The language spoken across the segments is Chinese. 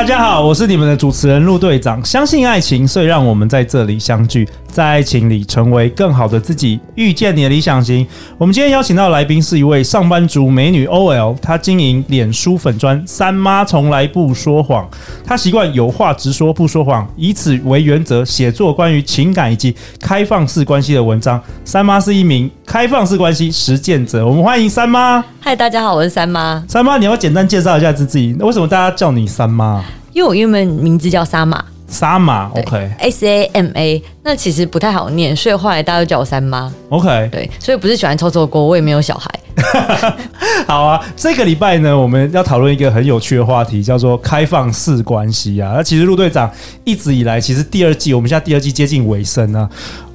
大家好，我是你们的主持人陆队长。相信爱情，所以让我们在这里相聚，在爱情里成为更好的自己，遇见你的理想型。我们今天邀请到的来宾是一位上班族美女 OL，她经营脸书粉专三妈从来不说谎，她习惯有话直说不说谎，以此为原则写作关于情感以及开放式关系的文章。三妈是一名开放式关系实践者，我们欢迎三妈。嗨，大家好，我是三妈。三妈，你要简单介绍一下自己，为什么大家叫你三妈？因为我英文名字叫沙玛，沙玛，OK，S A M A，那其实不太好念，所以后来大家都叫我三妈，OK，对，所以不是喜欢臭臭锅，我也没有小孩。好啊，这个礼拜呢，我们要讨论一个很有趣的话题，叫做开放式关系啊。那其实陆队长一直以来，其实第二季，我们现在第二季接近尾声啊。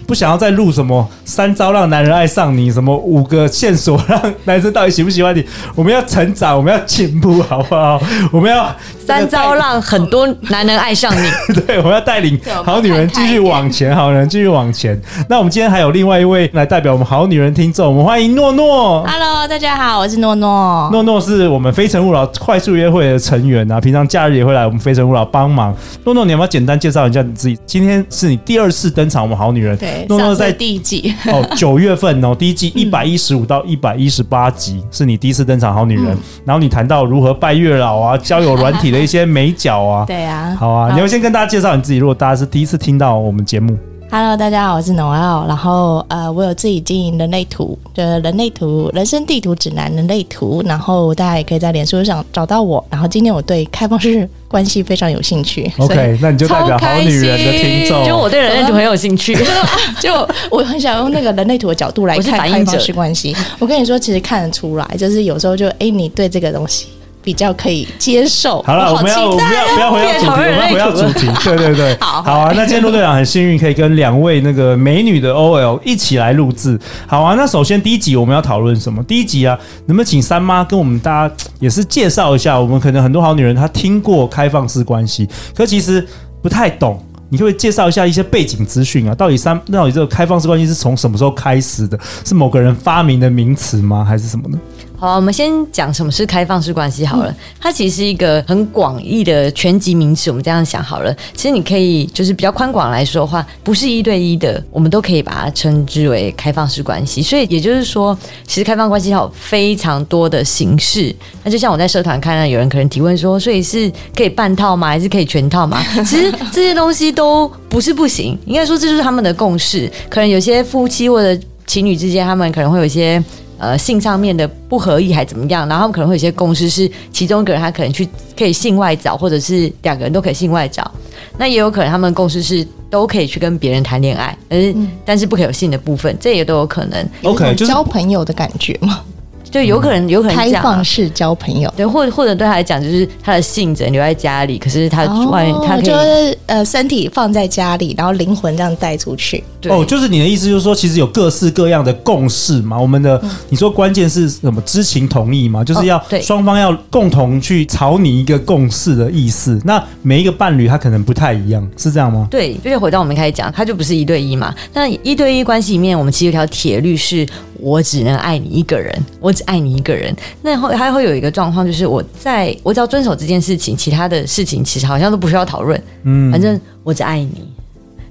不想要再录什么三招让男人爱上你，什么五个线索让男生到底喜不喜欢你？我们要成长，我们要进步，好不好？我们要三招让很多男人爱上你。对，我们要带领好女人继续往前，好女人继续往前。那我们今天还有另外一位来代表我们好女人听众，我们欢迎诺诺。Hello，大家好，我是诺诺。诺诺是我们非诚勿扰快速约会的成员啊，平常假日也会来我们非诚勿扰帮忙。诺诺，你要不要简单介绍一下你自己？今天是你第二次登场，我们好女人。对。诺诺在第一季。哦，九月份哦，第一季一百一十五到一百一十八集是你第一次登场，好女人。嗯、然后你谈到如何拜月老啊，交友软体的一些美角啊，对啊，好啊，好，你要先跟大家介绍你自己。如果大家是第一次听到我们节目，Hello，大家好，我是 Noelle，然后呃，我有自己经营人类图，就是人类图人生地图指南人类图，然后大家也可以在脸书上找到我。然后今天我对开放式关系非常有兴趣，OK，那你就代表好女人的听众，就我对人类图很有兴趣，就我很想用那个人类图的角度来看开放式关系。我跟你说，其实看得出来，就是有时候就哎、欸，你对这个东西。比较可以接受。好了，我们要我们要不要回到主题？我们要回到主题。对对对，好好啊。那今天陆队长很幸运可以跟两位那个美女的 OL 一起来录制。好啊，那首先第一集我们要讨论什么？第一集啊，能不能请三妈跟我们大家也是介绍一下？我们可能很多好女人她听过开放式关系，可其实不太懂。你可不可以介绍一下一些背景资讯啊？到底三到底这个开放式关系是从什么时候开始的？是某个人发明的名词吗？还是什么呢？好，我们先讲什么是开放式关系好了。它其实是一个很广义的全集名词。我们这样想好了，其实你可以就是比较宽广来说的话，不是一对一的，我们都可以把它称之为开放式关系。所以也就是说，其实开放关系它有非常多的形式。那就像我在社团看到有人可能提问说，所以是可以半套吗？还是可以全套吗？其实这些东西都不是不行，应该说这就是他们的共识。可能有些夫妻或者情侣之间，他们可能会有一些。呃，性上面的不合意还怎么样？然后他们可能会有些共识，是其中一个人他可能去可以性外找，或者是两个人都可以性外找。那也有可能他们共识是都可以去跟别人谈恋爱，但是、嗯但是不可以有性的部分，这也都有可能。OK，就是交朋友的感觉嘛。就有可能，有可能开放式交朋友，对，或者或者对他来讲，就是他的性只能留在家里，可是他外面他可以就是呃身体放在家里，然后灵魂这样带出去。对哦，就是你的意思，就是说其实有各式各样的共识嘛。我们的、嗯、你说关键是什么？知情同意嘛，就是要双方要共同去朝你一个共识的意思。那每一个伴侣他可能不太一样，是这样吗？对，就是回到我们开始讲，他就不是一对一嘛。那一对一关系里面，我们其实有条铁律是。我只能爱你一个人，我只爱你一个人。那后还会有一个状况，就是我在我只要遵守这件事情，其他的事情其实好像都不需要讨论。嗯，反正我只爱你，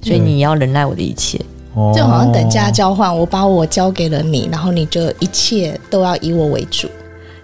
所以你要忍耐我的一切。哦，就好像等价交换，我把我交给了你，然后你就一切都要以我为主。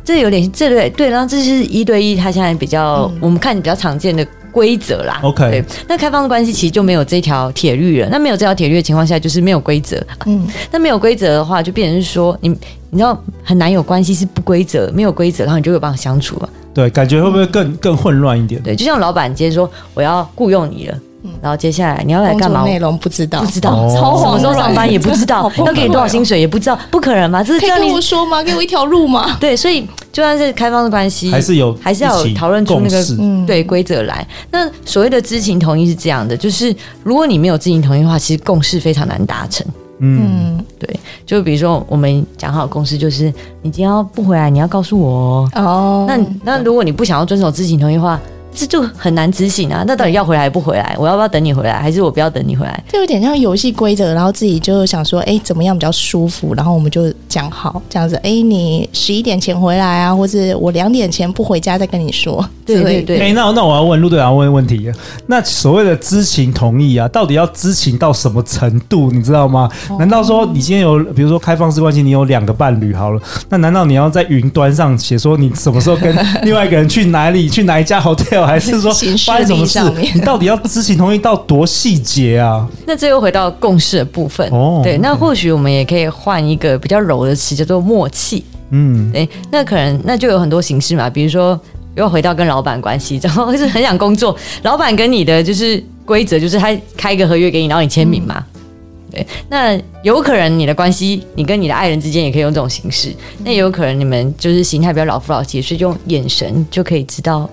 这有点这对对，然后这是一对一，他现在比较、嗯、我们看比较常见的。规则啦，OK，对，那开放的关系其实就没有这条铁律了。那没有这条铁律的情况下，就是没有规则。嗯，那没有规则的话，就变成是说，你你知道很难有关系是不规则，没有规则，然后你就有办法相处了。对，感觉会不会更更混乱一点？对，就像老板今天说我要雇佣你了。然后接下来你要来干嘛？内容不知道，不知道，超什么时候上班也不知道，要给你多少薪水也不知道，不可能嘛？这是可以跟我说吗？给我一条路吗？对，所以就算是开放的关系，还是有，还是要有讨论出那个对规则来。那所谓的知情同意是这样的，就是如果你没有知情同意的话，其实共识非常难达成。嗯，对，就比如说我们讲好的共识，就是你今天要不回来，你要告诉我哦。哦，那那如果你不想要遵守知情同意的话。这就很难执行啊！那到底要回来不回来？我要不要等你回来，还是我不要等你回来？就有点像游戏规则，然后自己就想说，哎，怎么样比较舒服？然后我们就讲好这样子，哎，你十一点前回来啊，或者我两点前不回家再跟你说。对对对。哎，那那我要问陆队长问问题，那所谓的知情同意啊，到底要知情到什么程度？你知道吗？难道说你今天有，比如说开放式关系，你有两个伴侣好了，那难道你要在云端上写说你什么时候跟另外一个人去哪里去哪一家 hotel？还是说 发生什么事？你到底要知情同意到多细节啊？那这又回到共识的部分哦。对，那或许我们也可以换一个比较柔的词，叫做默契。嗯，哎，那可能那就有很多形式嘛，比如说又回到跟老板关系，然后是很想工作，老板跟你的就是规则，就是他开一个合约给你，然后你签名嘛。嗯、对，那有可能你的关系，你跟你的爱人之间也可以用这种形式。那也有可能你们就是形态比较老夫老妻，所以用眼神就可以知道。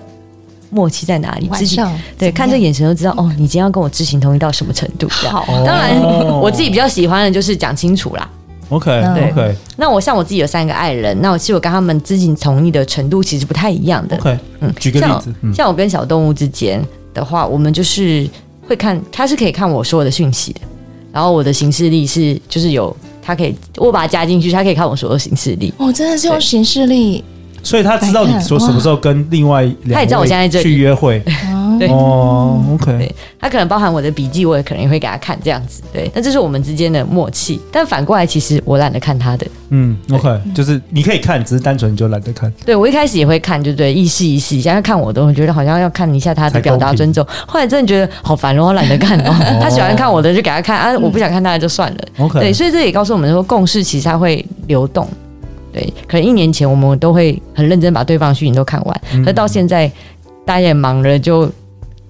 默契在哪里？自己对，看这眼神就知道哦，你今天要跟我知情同意到什么程度？好，当然我自己比较喜欢的就是讲清楚啦。OK，对 OK。那我像我自己有三个爱人，那我其实我跟他们知情同意的程度其实不太一样的。OK，嗯，举个例子，像我跟小动物之间的话，我们就是会看，他是可以看我所有的讯息的，然后我的行事历是就是有他可以，我把它加进去，他可以看我所有的行事历。哦，真的是用行事历。所以他知道你说什么时候跟另外两位去约会，对哦，OK，他可能包含我的笔记，我也可能也会给他看这样子，对，那这是我们之间的默契。但反过来，其实我懒得看他的，嗯，OK，就是你可以看，只是单纯就懒得看。对，我一开始也会看，就对，意思意思，现在看我都会觉得好像要看一下他的表达尊重。后来真的觉得好烦哦，我懒得看 哦。他喜欢看我的就给他看啊，我不想看他的就算了。OK，对，所以这也告诉我们说，共识其实它会流动。对，可能一年前我们都会很认真把对方的讯息都看完，可是到现在大家也忙了，就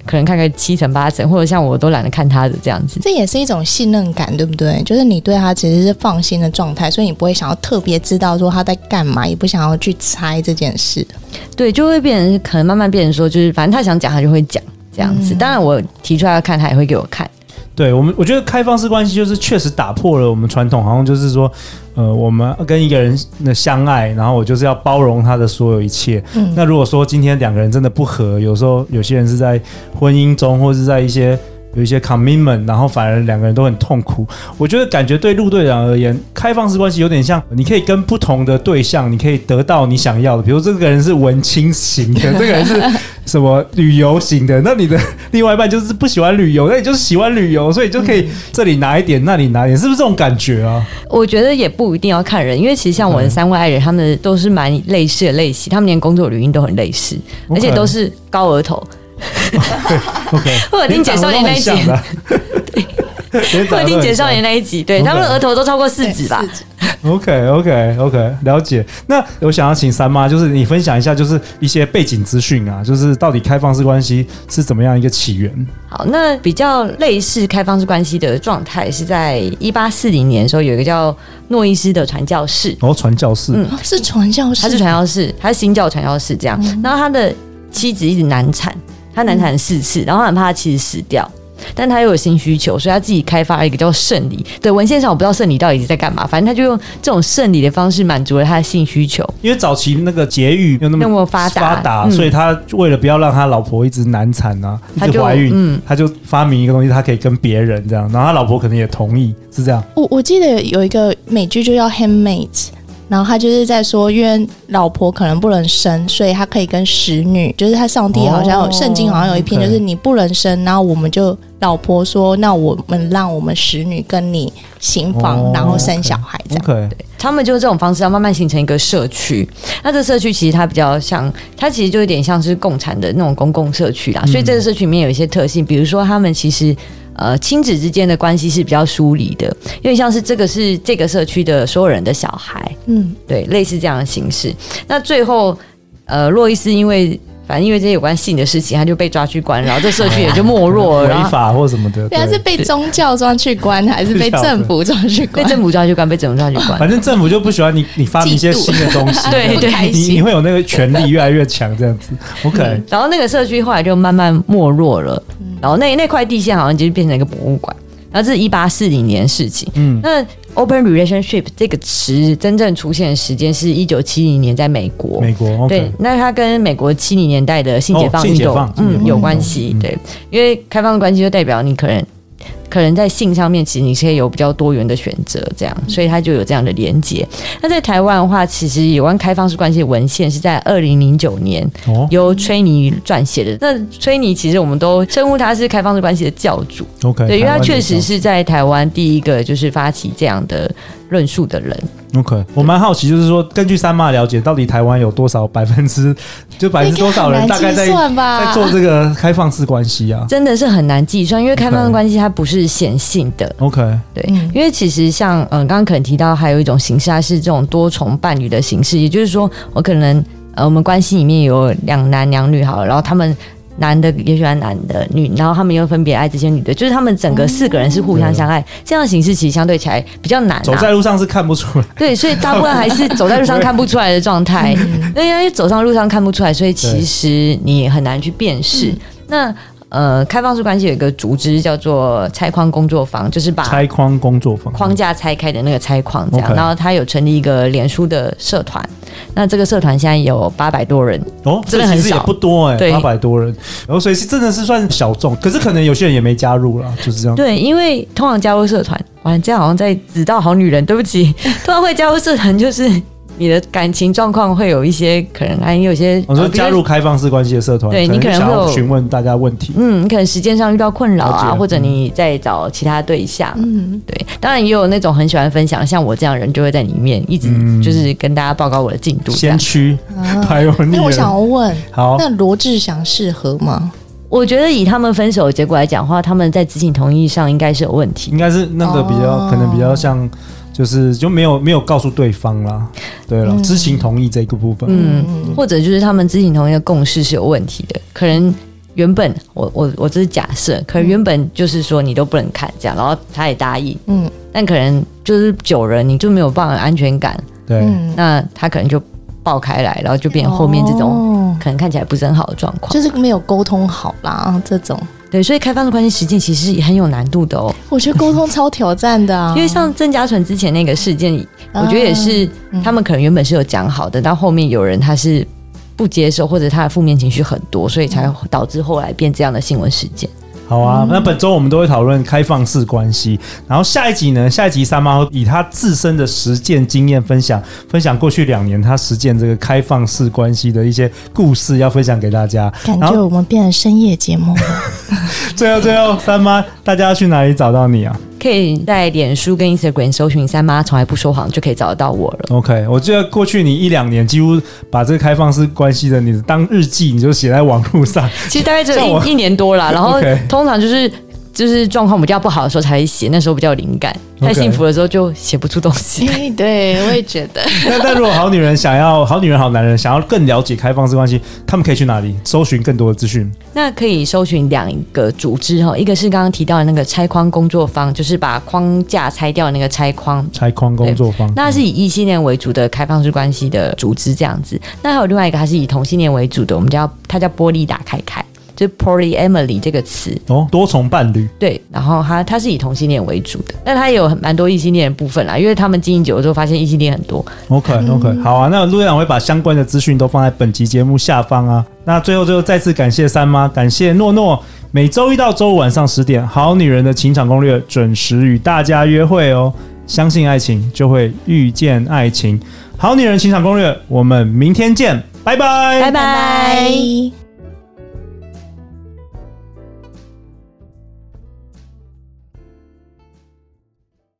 可能看个七成八成，或者像我都懒得看他的这样子。这也是一种信任感，对不对？就是你对他其实是放心的状态，所以你不会想要特别知道说他在干嘛，也不想要去猜这件事。对，就会变成可能慢慢变成说，就是反正他想讲，他就会讲这样子。当然我提出来要看，他也会给我看。对我们，我觉得开放式关系就是确实打破了我们传统，好像就是说，呃，我们跟一个人的相爱，然后我就是要包容他的所有一切。嗯，那如果说今天两个人真的不合，有时候有些人是在婚姻中，或是在一些。有一些 commitment，然后反而两个人都很痛苦。我觉得感觉对陆队长而言，开放式关系有点像，你可以跟不同的对象，你可以得到你想要的。比如这个人是文青型的，这个人是什么旅游型的，那你的另外一半就是不喜欢旅游，那你就是喜欢旅游，所以就可以这里拿一点，那里拿一点，是不是这种感觉啊？我觉得也不一定要看人，因为其实像我的三位爱人，他们都是蛮类似的类型，他们连工作语音都很类似，而且都是高额头。OK，或者听简少年那一集，对，或者听简少年那一集，对，他们的额头都超过四指吧？OK，OK，OK，了解。那我想要请三妈，就是你分享一下，就是一些背景资讯啊，就是到底开放式关系是怎么样一个起源？好，那比较类似开放式关系的状态，是在一八四零年的时候，有一个叫诺伊斯的传教士。哦，传教士，嗯，是传教士，他是传教士，他是新教传教士这样。嗯、然后他的妻子一直难产。他难产四次，然后他很怕他妻子死掉，但他又有性需求，所以他自己开发了一个叫圣礼。对，文献上我不知道圣礼到底是在干嘛，反正他就用这种圣礼的方式满足了他的性需求。因为早期那个节育没有那么发达，发达，嗯、所以他为了不要让他老婆一直难产啊，一直怀孕，嗯，他就发明一个东西，他可以跟别人这样，然后他老婆可能也同意，是这样。我我记得有一个美剧就叫《Handmaid》。然后他就是在说，因为老婆可能不能生，所以他可以跟使女，就是他上帝好像有圣经好像有一篇，就是你不能生，然后我们就老婆说，那我们让我们使女跟你行房，然后生小孩这样。对，他们就是这种方式，要慢慢形成一个社区。那这个社区其实它比较像，它其实就有点像是共产的那种公共社区啦。所以这个社区里面有一些特性，比如说他们其实。呃，亲子之间的关系是比较疏离的，因为像是这个是这个社区的所有人的小孩，嗯，对，类似这样的形式。那最后，呃，洛伊斯因为反正因为这些有关性的事情，他就被抓去关，然后这社区也就没落了，违法或什么的。对，啊是被宗教抓去关，还是 被政府抓去关？被政府抓去关，被政府抓去关。反正政府就不喜欢你，你发明一些新的东西，对对，你你会有那个权力越来越强，这样子。OK，然后那个社区后来就慢慢没落了。然后那那块地线好像就变成一个博物馆，然后这是一八四零年的事情。嗯，那 open relationship 这个词真正出现的时间是一九七零年，在美国。美国、okay、对，那它跟美国七零年代的性解放运动、哦、嗯有关系、嗯。对，因为开放的关系就代表你可能。可能在性上面，其实你可以有比较多元的选择，这样，所以它就有这样的连接。那在台湾的话，其实有关开放式关系的文献是在二零零九年由崔尼撰写的。那崔尼其实我们都称呼他是开放式关系的教主。OK，对，因为他确实是在台湾第一个就是发起这样的论述的人。OK，我蛮好奇，就是说，根据三妈了解，到底台湾有多少百分之，就百分之多少人大概在在做这个开放式关系啊？真的是很难计算，因为开放式关系它不是显性的。OK，对，因为其实像嗯，刚刚可能提到还有一种形式，它是这种多重伴侣的形式，也就是说，我可能呃，我们关系里面有两男两女好了，然后他们。男的也喜欢男的，女，然后他们又分别爱这些女的，就是他们整个四个人是互相相爱，这样的形式其实相对起来比较难，啊。走在路上是看不出来，对，所以大部分还是走在路上看不出来的状态。对，因为走上路上看不出来，所以其实你很难去辨识。那。呃，开放式关系有一个组织叫做拆框工作坊，就是把拆框工作坊框架拆开的那个拆框这样。然后他有成立一个脸书的社团，那这个社团现在有八百多人哦，真的很少，也不多哎、欸，八百多人，然后所以是真的是算小众，可是可能有些人也没加入了，就是这样。对，因为通常加入社团，哇，这样好像在指导好女人，对不起，通常会加入社团就是。你的感情状况会有一些可能，还有些我说加入开放式关系的社团，对你可能会有询问大家问题。嗯，你可能时间上遇到困扰啊，或者你在找其他对象。嗯，对，当然也有那种很喜欢分享，像我这样人就会在里面一直就是跟大家报告我的进度。先驱，还有那我想要问，好，那罗志祥适合吗？我觉得以他们分手的结果来讲的话，他们在知情同意上应该是有问题，应该是那个比较、哦、可能比较像。就是就没有没有告诉对方啦，对了，嗯、知情同意这个部分，嗯，或者就是他们知情同意的共识是有问题的，可能原本我我我这是假设，可能原本就是说你都不能看这样，然后他也答应，嗯，但可能就是久了你就没有办法安全感，对，那他可能就爆开来，然后就变成后面这种可能看起来不是很好的状况，就是没有沟通好啦，这种。对，所以开放的关系实践其实也很有难度的哦。我觉得沟通超挑战的啊，因为像郑家纯之前那个事件，我觉得也是他们可能原本是有讲好的，但后面有人他是不接受，或者他的负面情绪很多，所以才导致后来变这样的新闻事件。好啊，那本周我们都会讨论开放式关系，然后下一集呢，下一集三妈以她自身的实践经验分享，分享过去两年她实践这个开放式关系的一些故事，要分享给大家。感觉我们变成深夜节目了。最后，最后，三妈，大家要去哪里找到你啊？可以在脸书跟 Instagram 搜寻“三妈从来不说谎”，就可以找得到我了。OK，我记得过去你一两年几乎把这个开放式关系的你的当日记，你就写在网络上。其实大概只有一一年多了，然后 通常就是。就是状况比较不好的时候才会写，那时候比较有灵感。太幸福的时候就写不出东西。Okay. 对，我也觉得。那但如果好女人想要好女人好男人想要更了解开放式关系，他们可以去哪里搜寻更多的资讯？那可以搜寻两个组织哈，一个是刚刚提到的那个拆框工作坊，就是把框架拆掉的那个拆框。拆框工作坊，那是以异性恋为主的开放式关系的组织这样子。那还有另外一个，它是以同性恋为主的，我们叫它叫玻璃打开开。就 polyamory 这个词哦，多重伴侣对，然后他他是以同性恋为主的，但他也有蛮多异性恋的部分啦，因为他们经营久了之后发现异性恋很多。OK OK，好啊，那陆院长会把相关的资讯都放在本集节目下方啊。那最后最后再次感谢三妈，感谢诺诺，每周一到周五晚上十点，好女人的情场攻略准时与大家约会哦。相信爱情，就会遇见爱情。好女人情场攻略，我们明天见，拜拜，拜拜。